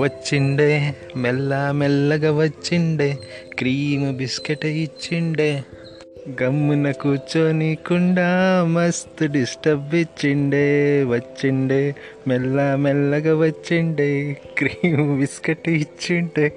వచ్చిండే మెల్ల మెల్లగా వచ్చిండే క్రీమ్ బిస్కెట్ ఇచ్చిండే. గమ్మున కూర్చోనికుండా మస్తు డిస్టర్బ్ ఇచ్చిండే వచ్చిండే మెల్ల మెల్లగా వచ్చిండే క్రీమ్ బిస్కెట్ ఇచ్చిండే.